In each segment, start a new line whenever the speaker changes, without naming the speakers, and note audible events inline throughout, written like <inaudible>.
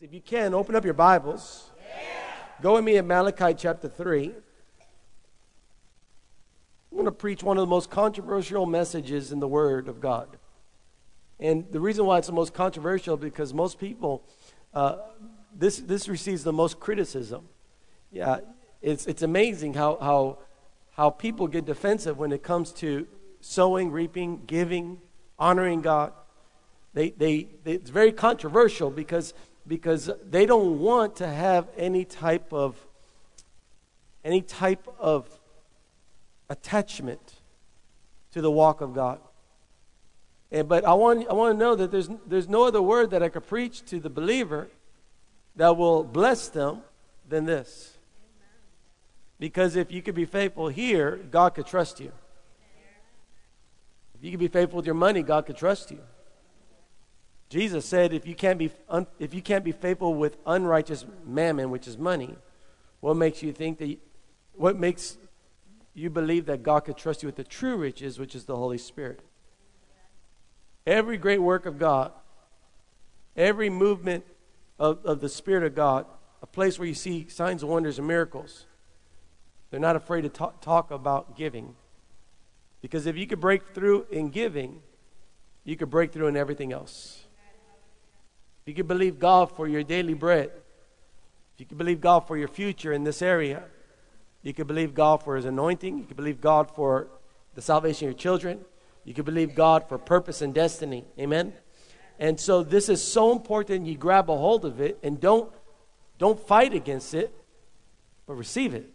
If you can, open up your Bibles. Go with me in Malachi chapter 3. I'm going to preach one of the most controversial messages in the Word of God. And the reason why it's the most controversial because most people, uh, this, this receives the most criticism. Yeah, it's, it's amazing how, how, how people get defensive when it comes to sowing, reaping, giving, honoring God. They, they, they, it's very controversial because, because they don't want to have any type of any type of attachment to the walk of God. And, but I want, I want to know that there's, there's no other word that I could preach to the believer that will bless them than this. Because if you could be faithful here, God could trust you. If you could be faithful with your money, God could trust you. Jesus said, if you can't be, un, if you can't be faithful with unrighteous mammon, which is money, what makes you think that, you, what makes you believe that God could trust you with the true riches, which is the Holy Spirit? Every great work of God, every movement of, of the Spirit of God, a place where you see signs, wonders, and miracles, they're not afraid to talk, talk about giving. Because if you could break through in giving, you could break through in everything else. If you could believe God for your daily bread, if you could believe God for your future in this area, you could believe God for His anointing, you could believe God for the salvation of your children, you could believe God for purpose and destiny. Amen? And so this is so important you grab a hold of it and don't, don't fight against it, but receive it.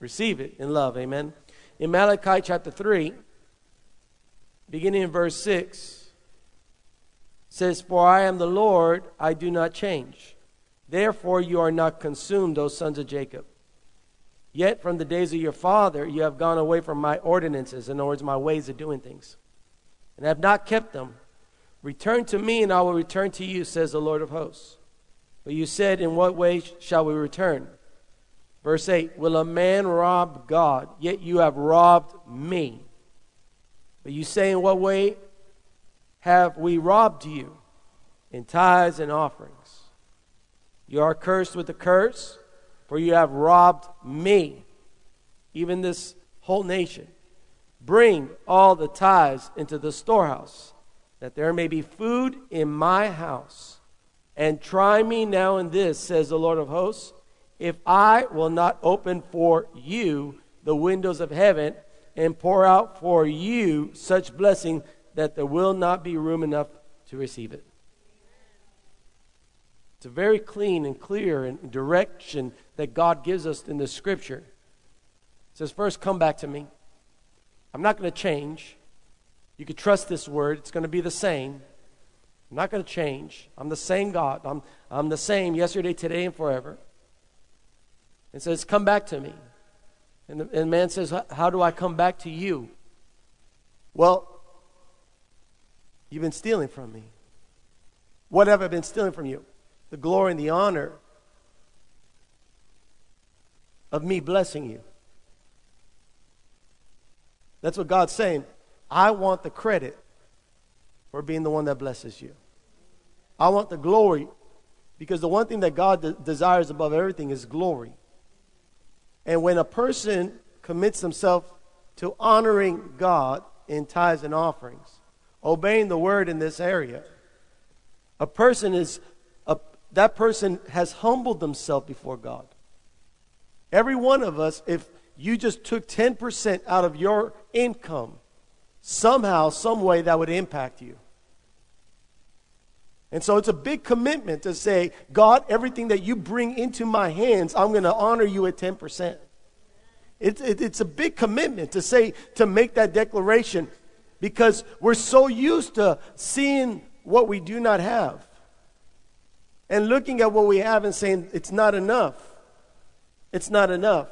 Receive it in love. Amen? In Malachi chapter 3, beginning in verse 6, says, For I am the Lord, I do not change. Therefore you are not consumed, O sons of Jacob. Yet from the days of your father you have gone away from my ordinances, in other words, my ways of doing things, and have not kept them. Return to me, and I will return to you, says the Lord of hosts. But you said, In what way shall we return? Verse 8 Will a man rob God? Yet you have robbed me. But you say, In what way have we robbed you in tithes and offerings? You are cursed with a curse, for you have robbed me, even this whole nation. Bring all the tithes into the storehouse, that there may be food in my house. And try me now in this, says the Lord of hosts, if I will not open for you the windows of heaven and pour out for you such blessing that there will not be room enough to receive it. It's a very clean and clear and direction that God gives us in the scripture. It says, First, come back to me. I'm not going to change. You can trust this word, it's going to be the same. I'm not going to change. I'm the same God. I'm, I'm the same yesterday, today, and forever. It says, Come back to me. And the and man says, How do I come back to you? Well, You've been stealing from me. What have I been stealing from you? The glory and the honor of me blessing you. That's what God's saying. I want the credit for being the one that blesses you. I want the glory because the one thing that God de- desires above everything is glory. And when a person commits himself to honoring God in tithes and offerings, obeying the word in this area. A person is, a, that person has humbled themselves before God. Every one of us, if you just took 10% out of your income, somehow, some way that would impact you. And so it's a big commitment to say, God, everything that you bring into my hands, I'm going to honor you at 10%. It, it, it's a big commitment to say, to make that declaration because we're so used to seeing what we do not have and looking at what we have and saying it's not enough. It's not enough.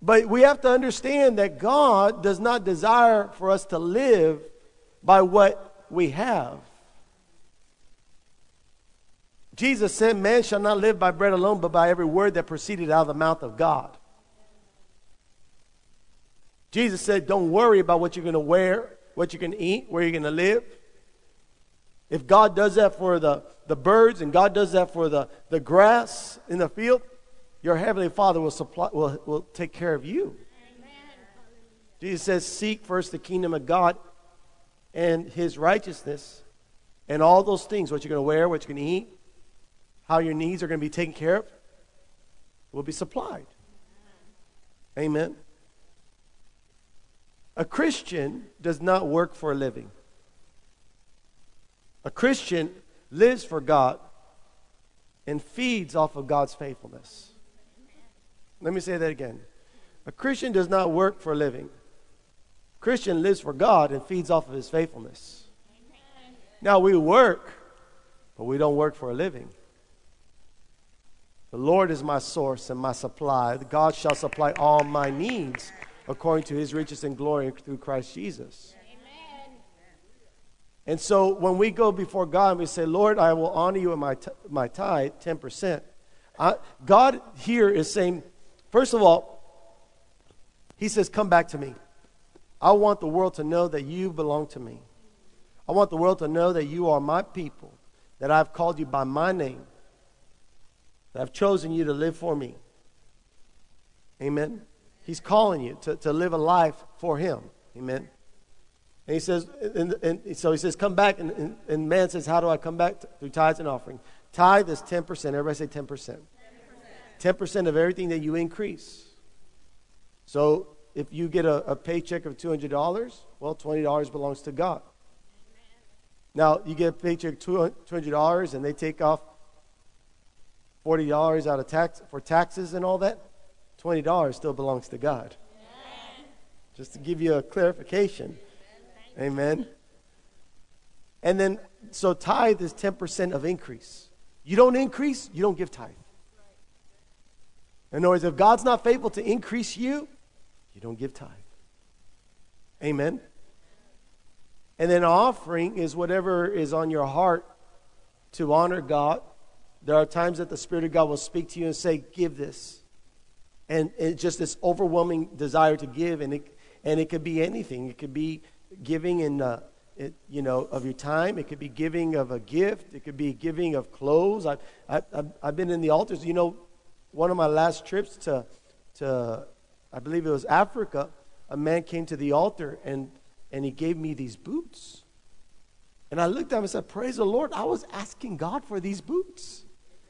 But we have to understand that God does not desire for us to live by what we have. Jesus said, Man shall not live by bread alone, but by every word that proceeded out of the mouth of God. Jesus said, Don't worry about what you're going to wear, what you're going to eat, where you're going to live. If God does that for the, the birds and God does that for the, the grass in the field, your heavenly Father will supply will, will take care of you. Amen. Jesus says, Seek first the kingdom of God and his righteousness, and all those things, what you're going to wear, what you're going to eat, how your needs are going to be taken care of, will be supplied. Amen. A Christian does not work for a living. A Christian lives for God and feeds off of God's faithfulness. Let me say that again. A Christian does not work for a living. A Christian lives for God and feeds off of his faithfulness. Now we work, but we don't work for a living. The Lord is my source and my supply. God shall supply all my needs according to his riches and glory through Christ Jesus. Amen. And so when we go before God and we say, Lord, I will honor you in my, t- my tithe, 10%, I, God here is saying, first of all, he says, Come back to me. I want the world to know that you belong to me. I want the world to know that you are my people, that I've called you by my name that I've chosen you to live for me. Amen. He's calling you to, to live a life for him. Amen. And he says, and, and so he says, come back. And, and, and, man says, how do I come back? Through tithes and offering. Tithe is 10%. Everybody say 10%. 10%. 10% of everything that you increase. So if you get a, a paycheck of $200, well, $20 belongs to God. Now, you get a paycheck of $200 and they take off $40 out of tax for taxes and all that, $20 still belongs to God. Just to give you a clarification. Amen. And then, so tithe is 10% of increase. You don't increase, you don't give tithe. In other words, if God's not faithful to increase you, you don't give tithe. Amen. And then offering is whatever is on your heart to honor God there are times that the Spirit of God will speak to you and say, Give this. And just this overwhelming desire to give. And it, and it could be anything. It could be giving in, uh, it, you know, of your time. It could be giving of a gift. It could be giving of clothes. I've, I, I've, I've been in the altars. You know, one of my last trips to, to, I believe it was Africa, a man came to the altar and, and he gave me these boots. And I looked at him and said, Praise the Lord. I was asking God for these boots.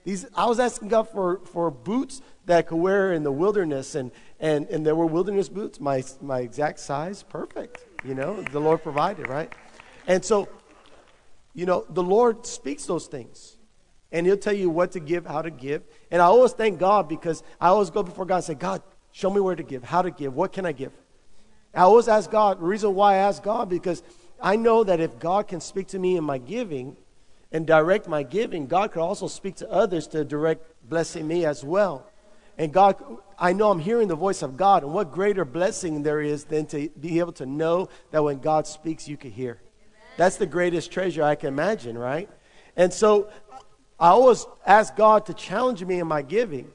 These, I was asking God for, for boots that I could wear in the wilderness, and, and, and there were wilderness boots, my, my exact size, perfect. You know, the Lord provided, right? And so, you know, the Lord speaks those things. And He'll tell you what to give, how to give. And I always thank God because I always go before God and say, God, show me where to give, how to give, what can I give? I always ask God. The reason why I ask God because I know that if God can speak to me in my giving, and direct my giving, God could also speak to others to direct blessing me as well. And God, I know I'm hearing the voice of God, and what greater blessing there is than to be able to know that when God speaks, you can hear. That's the greatest treasure I can imagine, right? And so I always ask God to challenge me in my giving.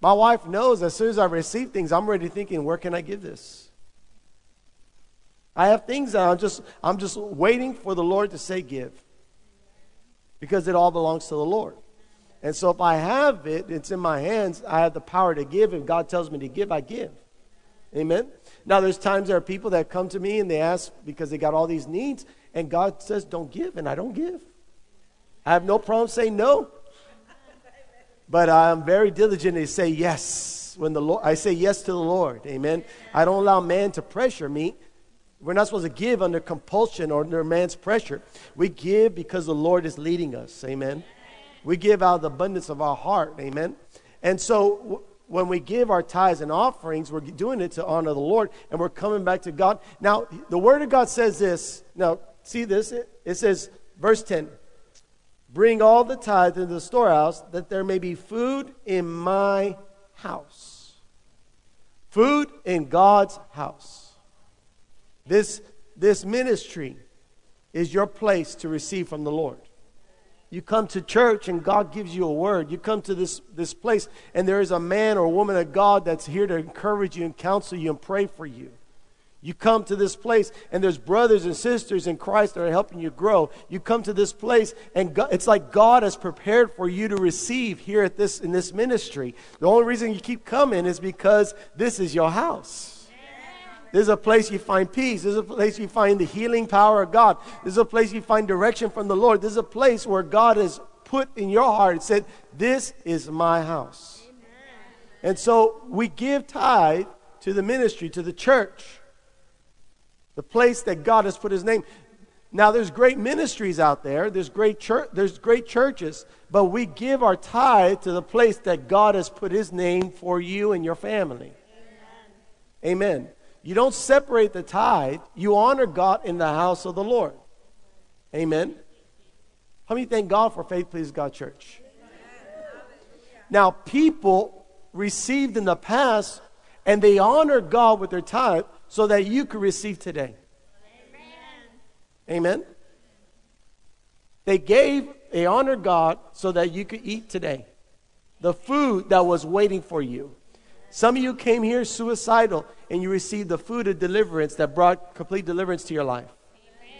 My wife knows as soon as I receive things, I'm already thinking, where can I give this? I have things that I'm just I'm just waiting for the Lord to say give because it all belongs to the Lord. And so if I have it, it's in my hands, I have the power to give. If God tells me to give, I give. Amen? Now, there's times there are people that come to me and they ask because they got all these needs, and God says, don't give, and I don't give. I have no problem saying no. But I'm very diligent to say yes when the Lord, I say yes to the Lord. Amen. I don't allow man to pressure me we're not supposed to give under compulsion or under man's pressure. We give because the Lord is leading us. Amen. We give out of the abundance of our heart. Amen. And so w- when we give our tithes and offerings, we're doing it to honor the Lord and we're coming back to God. Now, the Word of God says this. Now, see this? It, it says, verse 10 Bring all the tithes into the storehouse that there may be food in my house. Food in God's house. This, this ministry is your place to receive from the Lord. You come to church and God gives you a word. You come to this, this place and there is a man or woman of God that's here to encourage you and counsel you and pray for you. You come to this place, and there's brothers and sisters in Christ that are helping you grow. You come to this place, and God, it's like God has prepared for you to receive here at this in this ministry. The only reason you keep coming is because this is your house. This is a place you find peace. This is a place you find the healing power of God. This is a place you find direction from the Lord. This is a place where God has put in your heart and said, This is my house. Amen. And so we give tithe to the ministry, to the church the place that God has put his name. Now there's great ministries out there, there's great church, there's great churches, but we give our tithe to the place that God has put his name for you and your family. Amen. Amen. You don't separate the tithe, you honor God in the house of the Lord. Amen. How many thank God for Faith Please God Church? Now, people received in the past and they honor God with their tithe so that you could receive today. Amen. Amen. They gave, they honored God so that you could eat today. The food that was waiting for you. Some of you came here suicidal and you received the food of deliverance that brought complete deliverance to your life.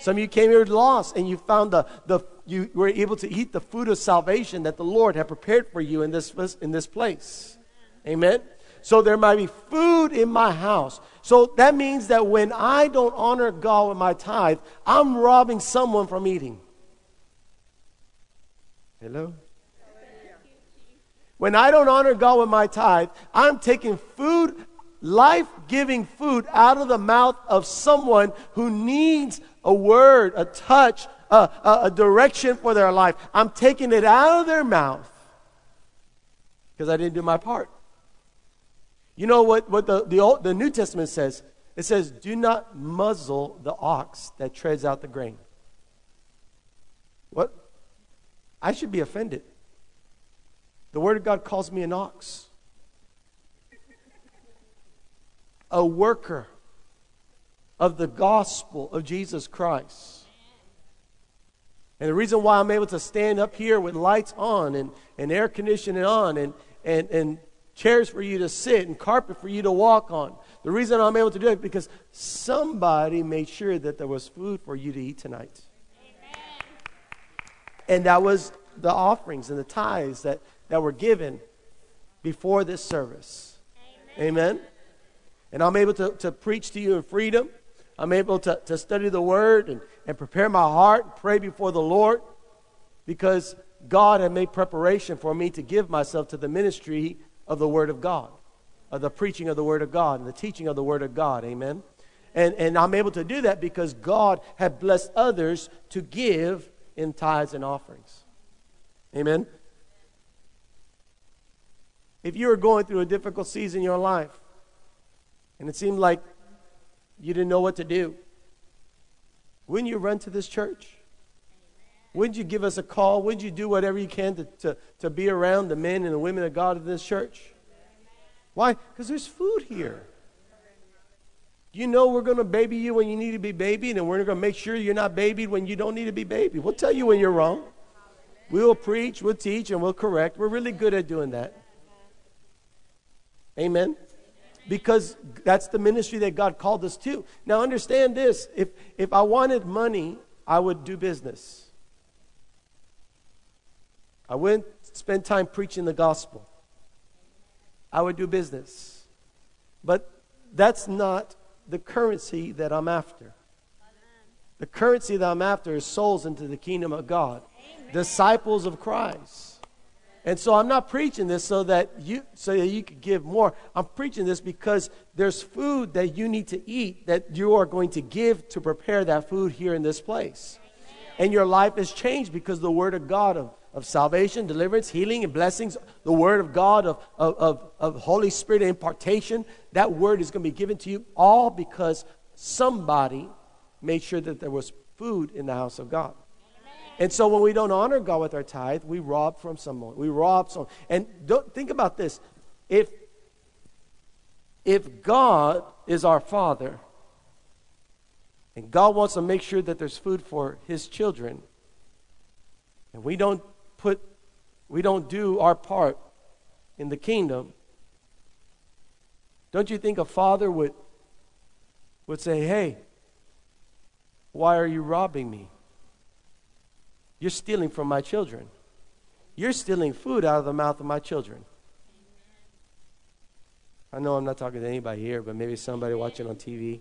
Some of you came here lost and you found the, the you were able to eat the food of salvation that the Lord had prepared for you in this, in this place. Amen. So there might be food in my house. So that means that when I don't honor God with my tithe, I'm robbing someone from eating. Hello? When I don't honor God with my tithe, I'm taking food, life giving food, out of the mouth of someone who needs a word, a touch, a, a, a direction for their life. I'm taking it out of their mouth because I didn't do my part. You know what, what the, the, Old, the New Testament says? It says, Do not muzzle the ox that treads out the grain. What? I should be offended. The Word of God calls me an ox, a worker of the gospel of Jesus Christ. And the reason why I'm able to stand up here with lights on and, and air conditioning on and, and, and chairs for you to sit and carpet for you to walk on. The reason I'm able to do it is because somebody made sure that there was food for you to eat tonight. Amen. And that was the offerings and the tithes that, that were given before this service. Amen. Amen. And I'm able to, to preach to you in freedom. I'm able to, to study the word and, and prepare my heart and pray before the Lord because God had made preparation for me to give myself to the ministry of the Word of God, of the preaching of the Word of God, and the teaching of the Word of God. Amen. And, and I'm able to do that because God had blessed others to give in tithes and offerings. Amen. If you are going through a difficult season in your life and it seemed like you didn't know what to do, wouldn't you run to this church? Wouldn't you give us a call? Wouldn't you do whatever you can to, to, to be around the men and the women of God in this church? Why? Because there's food here. You know we're going to baby you when you need to be babied, and we're going to make sure you're not babied when you don't need to be babied. We'll tell you when you're wrong. We'll preach, we'll teach, and we'll correct. We're really good at doing that. Amen? Because that's the ministry that God called us to. Now, understand this if, if I wanted money, I would do business. I wouldn't spend time preaching the gospel. I would do business. But that's not the currency that I'm after. The currency that I'm after is souls into the kingdom of God, Amen. disciples of Christ. And so I'm not preaching this so that you so that you could give more. I'm preaching this because there's food that you need to eat that you are going to give to prepare that food here in this place. And your life has changed because the word of God of of salvation, deliverance, healing, and blessings, the word of God, of, of, of, of Holy Spirit impartation, that word is going to be given to you all because somebody made sure that there was food in the house of God. And so when we don't honor God with our tithe, we rob from someone. We rob someone. And don't think about this. If if God is our father and God wants to make sure that there's food for his children, and we don't put, we don't do our part in the kingdom, don't you think a father would would say, Hey, why are you robbing me? You're stealing from my children. You're stealing food out of the mouth of my children. I know I'm not talking to anybody here, but maybe somebody watching on TV.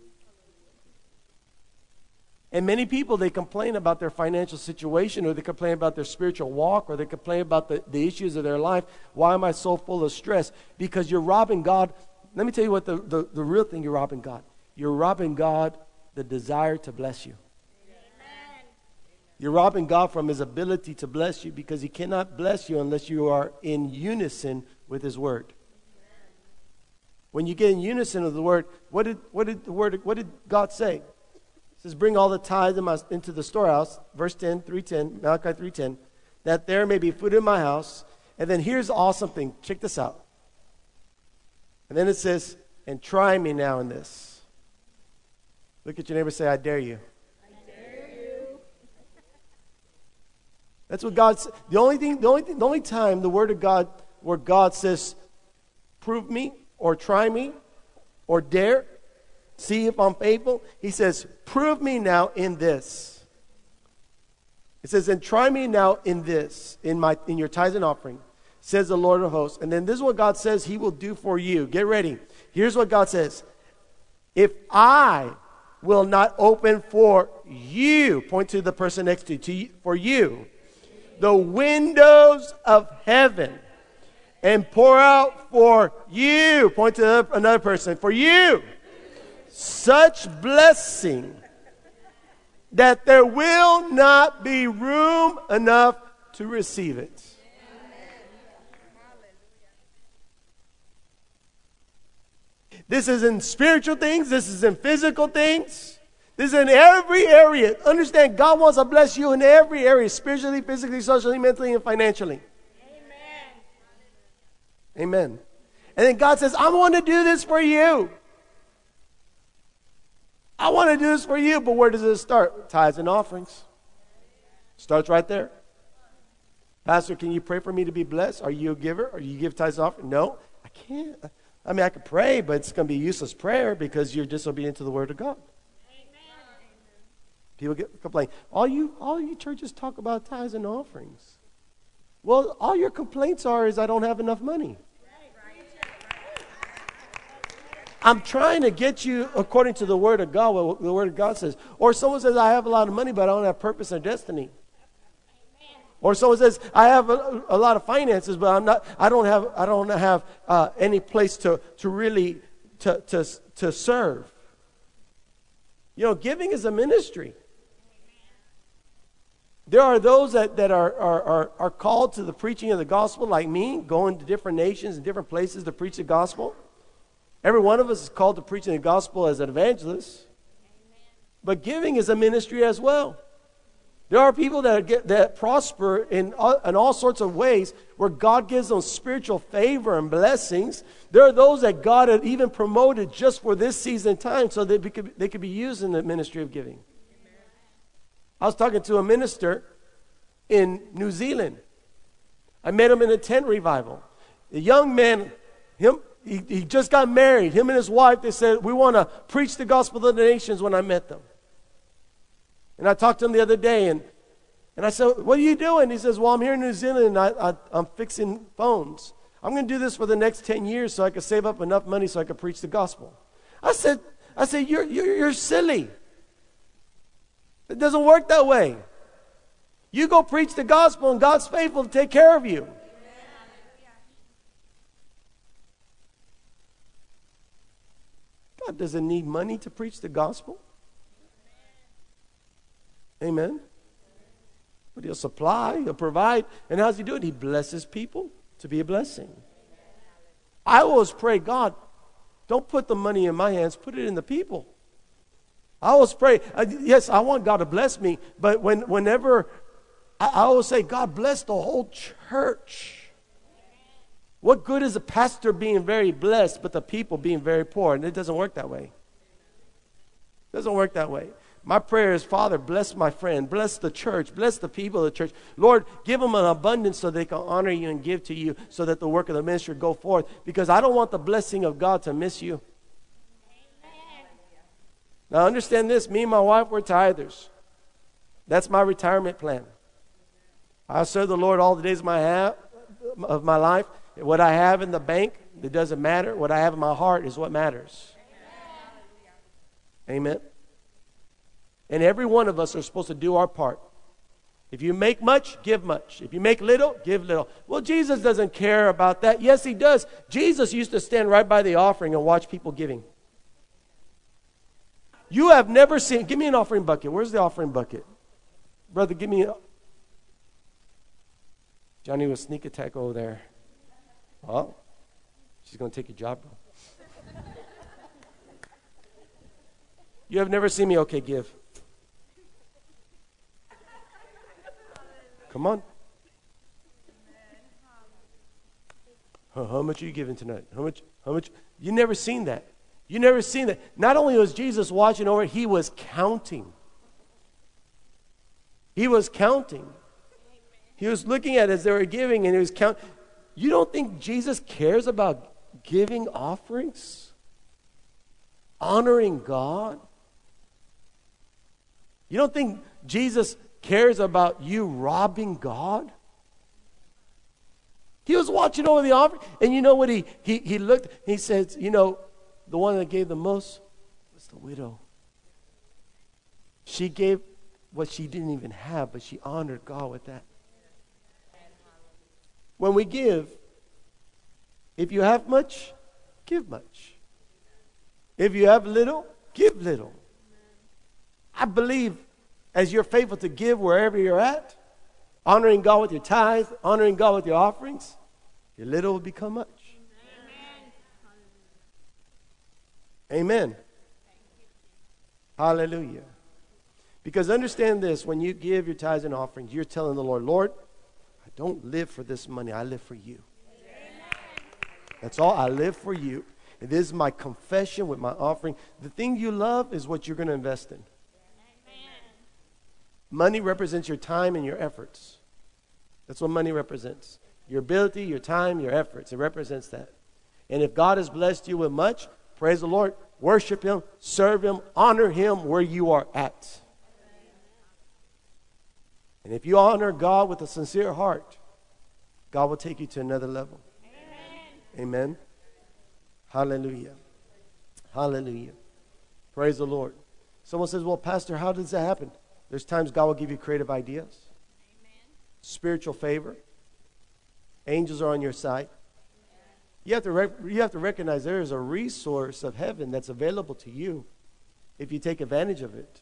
And many people, they complain about their financial situation, or they complain about their spiritual walk, or they complain about the, the issues of their life. Why am I so full of stress? Because you're robbing God. Let me tell you what the, the, the real thing you're robbing God. You're robbing God the desire to bless you. You're robbing God from his ability to bless you because he cannot bless you unless you are in unison with his word. When you get in unison with the word, what did, what did the word, what did God say? It says, Bring all the tithes into the storehouse, verse 10, 310, Malachi 310, that there may be food in my house. And then here's the awesome thing. Check this out. And then it says, And try me now in this. Look at your neighbor say, I dare you. I dare you. That's what God said. The only thing, the only thing, the only time the word of God where God says, prove me or try me or dare see if I'm faithful. He says, Prove me now in this. It says, And try me now in this, in, my, in your tithes and offering, says the Lord of hosts. And then this is what God says He will do for you. Get ready. Here's what God says If I will not open for you, point to the person next to you, to you for you, the windows of heaven and pour out for you, point to another person, for you such blessing that there will not be room enough to receive it. This is in spiritual things, this is in physical things. This is in every area. Understand, God wants to bless you in every area spiritually, physically, socially, mentally, and financially. Amen. Amen. And then God says, I want to do this for you. I want to do this for you, but where does it start? Tithes and offerings. Starts right there. Pastor, can you pray for me to be blessed? Are you a giver? Are you give tithes and offerings? No, I can't. I mean, I could pray, but it's going to be useless prayer because you're disobedient to the word of God. People get complain. All you, all you churches talk about tithes and offerings. Well, all your complaints are is I don't have enough money. I'm trying to get you according to the Word of God, what the Word of God says. Or someone says, I have a lot of money, but I don't have purpose or destiny. Or someone says, I have a, a, lot of finances, but I'm not, I don't have, I don't have uh, any place to, to really to, to, to serve. You know, giving is a ministry. There are those that, that are, are, are, are called to the preaching of the gospel, like me, going to different nations and different places to preach the gospel. Every one of us is called to preaching the gospel as an evangelist. But giving is a ministry as well. There are people that, get, that prosper in all, in all sorts of ways where God gives them spiritual favor and blessings. There are those that God had even promoted just for this season time so that they could, they could be used in the ministry of giving. I was talking to a minister in New Zealand. I met him in a tent revival. A young man, him, he, he just got married. Him and his wife, they said, We want to preach the gospel to the nations when I met them. And I talked to him the other day, and, and I said, What are you doing? He says, Well, I'm here in New Zealand, and I, I, I'm fixing phones. I'm going to do this for the next 10 years so I can save up enough money so I can preach the gospel. I said, I said, You're, you're, you're silly. It doesn't work that way. You go preach the gospel, and God's faithful to take care of you. God doesn't need money to preach the gospel. Amen. But he'll supply, he'll provide. And how's he do it? He blesses people to be a blessing. I always pray, God, don't put the money in my hands, put it in the people. I always pray, uh, yes, I want God to bless me, but when, whenever I, I always say, God bless the whole church. What good is a pastor being very blessed, but the people being very poor? And it doesn't work that way. It doesn't work that way. My prayer is, Father, bless my friend, bless the church, bless the people of the church. Lord, give them an abundance so they can honor you and give to you so that the work of the ministry go forth. Because I don't want the blessing of God to miss you. Now, understand this me and my wife, we're tithers. That's my retirement plan. I serve the Lord all the days of my, ha- of my life. What I have in the bank, it doesn't matter. What I have in my heart is what matters. Amen. Amen. And every one of us are supposed to do our part. If you make much, give much. If you make little, give little. Well, Jesus doesn't care about that. Yes, he does. Jesus used to stand right by the offering and watch people giving. You have never seen, give me an offering bucket. Where's the offering bucket? Brother, give me a. Johnny was sneak attack over there. Well, she's going to take your job, bro. <laughs> you have never seen me, okay, give. Come on. How much are you giving tonight? How much? How much? You never seen that. You never seen that. Not only was Jesus watching over, he was counting. He was counting. He was looking at as they were giving, and he was counting. You don't think Jesus cares about giving offerings? Honoring God? You don't think Jesus cares about you robbing God? He was watching over the offering, and you know what he, he, he looked, he says, you know, the one that gave the most was the widow. She gave what she didn't even have, but she honored God with that. When we give, if you have much, give much. If you have little, give little. I believe as you're faithful to give wherever you're at, honoring God with your tithes, honoring God with your offerings, your little will become much. Amen. Hallelujah. Because understand this when you give your tithes and offerings, you're telling the Lord, Lord, I don't live for this money, I live for you. That's all. I live for you. It is my confession with my offering. The thing you love is what you're going to invest in. Money represents your time and your efforts. That's what money represents. Your ability, your time, your efforts. It represents that. And if God has blessed you with much, praise the Lord, worship Him, serve Him, honor Him where you are at. And if you honor God with a sincere heart, God will take you to another level. Amen. Amen. Hallelujah. Hallelujah. Praise the Lord. Someone says, Well, Pastor, how does that happen? There's times God will give you creative ideas, Amen. spiritual favor. Angels are on your side. You have, to you have to recognize there is a resource of heaven that's available to you if you take advantage of it.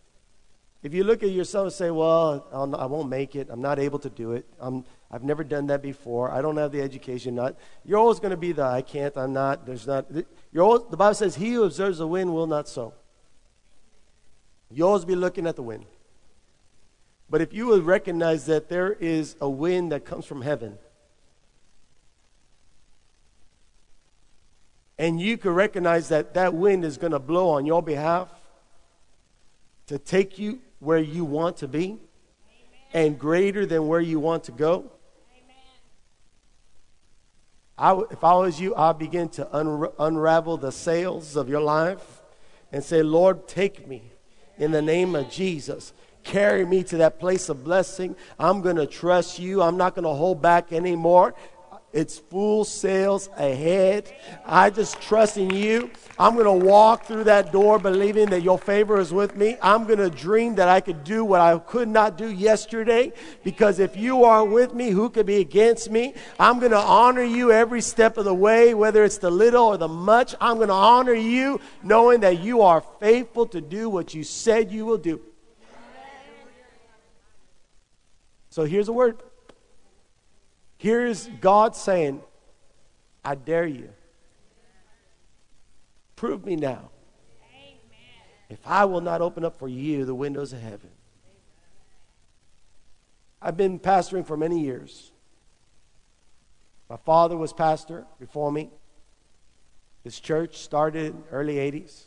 If you look at yourself and say, Well, I'll, I will not make it, I'm not able to do it, I'm, I've never done that before, I don't have the education, not, you're always going to be the I can't, I'm not, there's not. You're always, the Bible says, He who observes the wind will not sow. You'll always be looking at the wind. But if you would recognize that there is a wind that comes from heaven, and you can recognize that that wind is going to blow on your behalf to take you where you want to be Amen. and greater than where you want to go. I, if I was you, I'd begin to un- unravel the sails of your life and say, Lord, take me in the name of Jesus carry me to that place of blessing. I'm going to trust you. I'm not going to hold back anymore. It's full sails ahead. I just trust in you. I'm going to walk through that door believing that your favor is with me. I'm going to dream that I could do what I could not do yesterday because if you are with me, who could be against me? I'm going to honor you every step of the way, whether it's the little or the much. I'm going to honor you knowing that you are faithful to do what you said you will do. So here's a word. Here's God saying, I dare you. Prove me now. If I will not open up for you the windows of heaven. I've been pastoring for many years. My father was pastor before me. This church started in early 80s.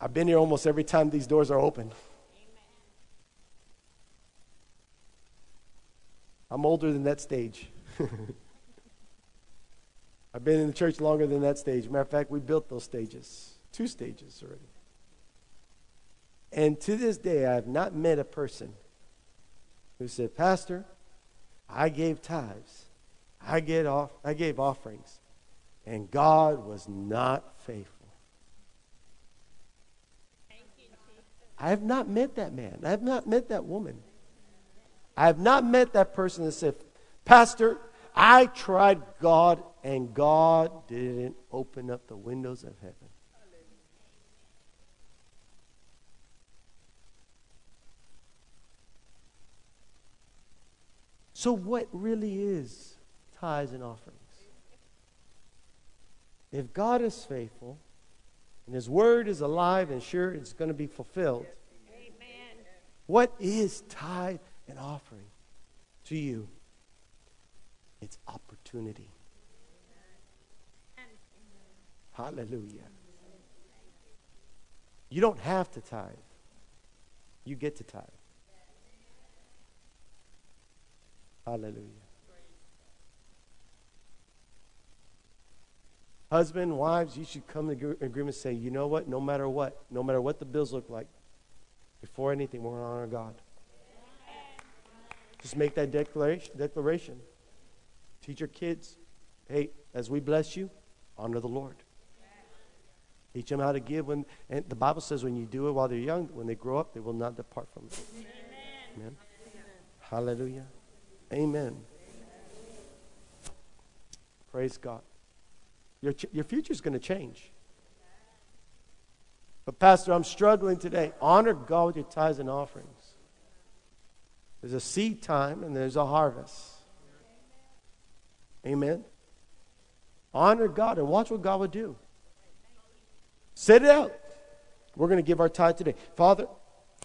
I've been here almost every time these doors are open. I'm older than that stage. <laughs> I've been in the church longer than that stage. Matter of fact, we built those stages, two stages already. And to this day, I have not met a person who said, Pastor, I gave tithes, I, get off, I gave offerings, and God was not faithful. I have not met that man. I have not met that woman. I have not met that person that said, Pastor, I tried God and God didn't open up the windows of heaven. So, what really is tithes and offerings? If God is faithful and His word is alive and sure it's going to be fulfilled, Amen. what is tithe and offering to you? It's opportunity. Hallelujah. You don't have to tithe, you get to tithe. Hallelujah. Husband, wives, you should come to agreement and say, you know what? No matter what, no matter what the bills look like, before anything, we're going to honor God. Just make that declaration. declaration. Teach your kids, hey, as we bless you, honor the Lord. Teach them how to give. When, and the Bible says when you do it while they're young, when they grow up, they will not depart from it. Amen. Amen. Hallelujah. Amen. Praise God. Your, your future is going to change. But, Pastor, I'm struggling today. Honor God with your tithes and offerings. There's a seed time and there's a harvest. Amen. Honor God and watch what God will do. Set it out. We're going to give our tithe today. Father,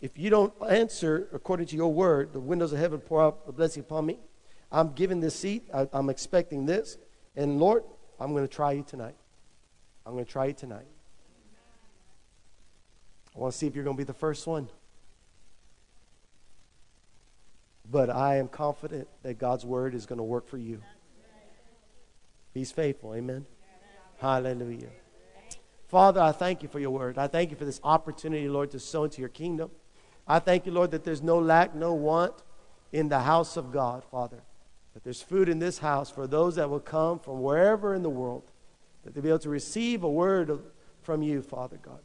if you don't answer according to your word, the windows of heaven pour out a blessing upon me. I'm giving this seat. I, I'm expecting this. And Lord, I'm going to try you tonight. I'm going to try you tonight. I want to see if you're going to be the first one. But I am confident that God's word is going to work for you. He's faithful. Amen. Hallelujah. Father, I thank you for your word. I thank you for this opportunity, Lord, to sow into your kingdom. I thank you, Lord, that there's no lack, no want in the house of God, Father. That there's food in this house for those that will come from wherever in the world, that they'll be able to receive a word from you, Father God.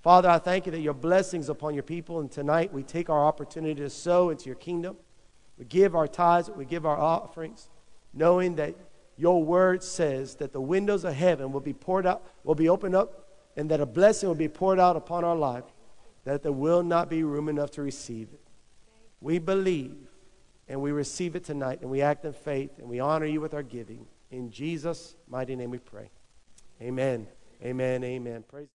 Father, I thank you that your blessings upon your people, and tonight we take our opportunity to sow into your kingdom. We give our tithes, we give our offerings, knowing that your word says that the windows of heaven will be poured out, will be opened up, and that a blessing will be poured out upon our life, that there will not be room enough to receive it. We believe and we receive it tonight, and we act in faith, and we honor you with our giving. In Jesus' mighty name we pray. Amen. Amen. Amen. Praise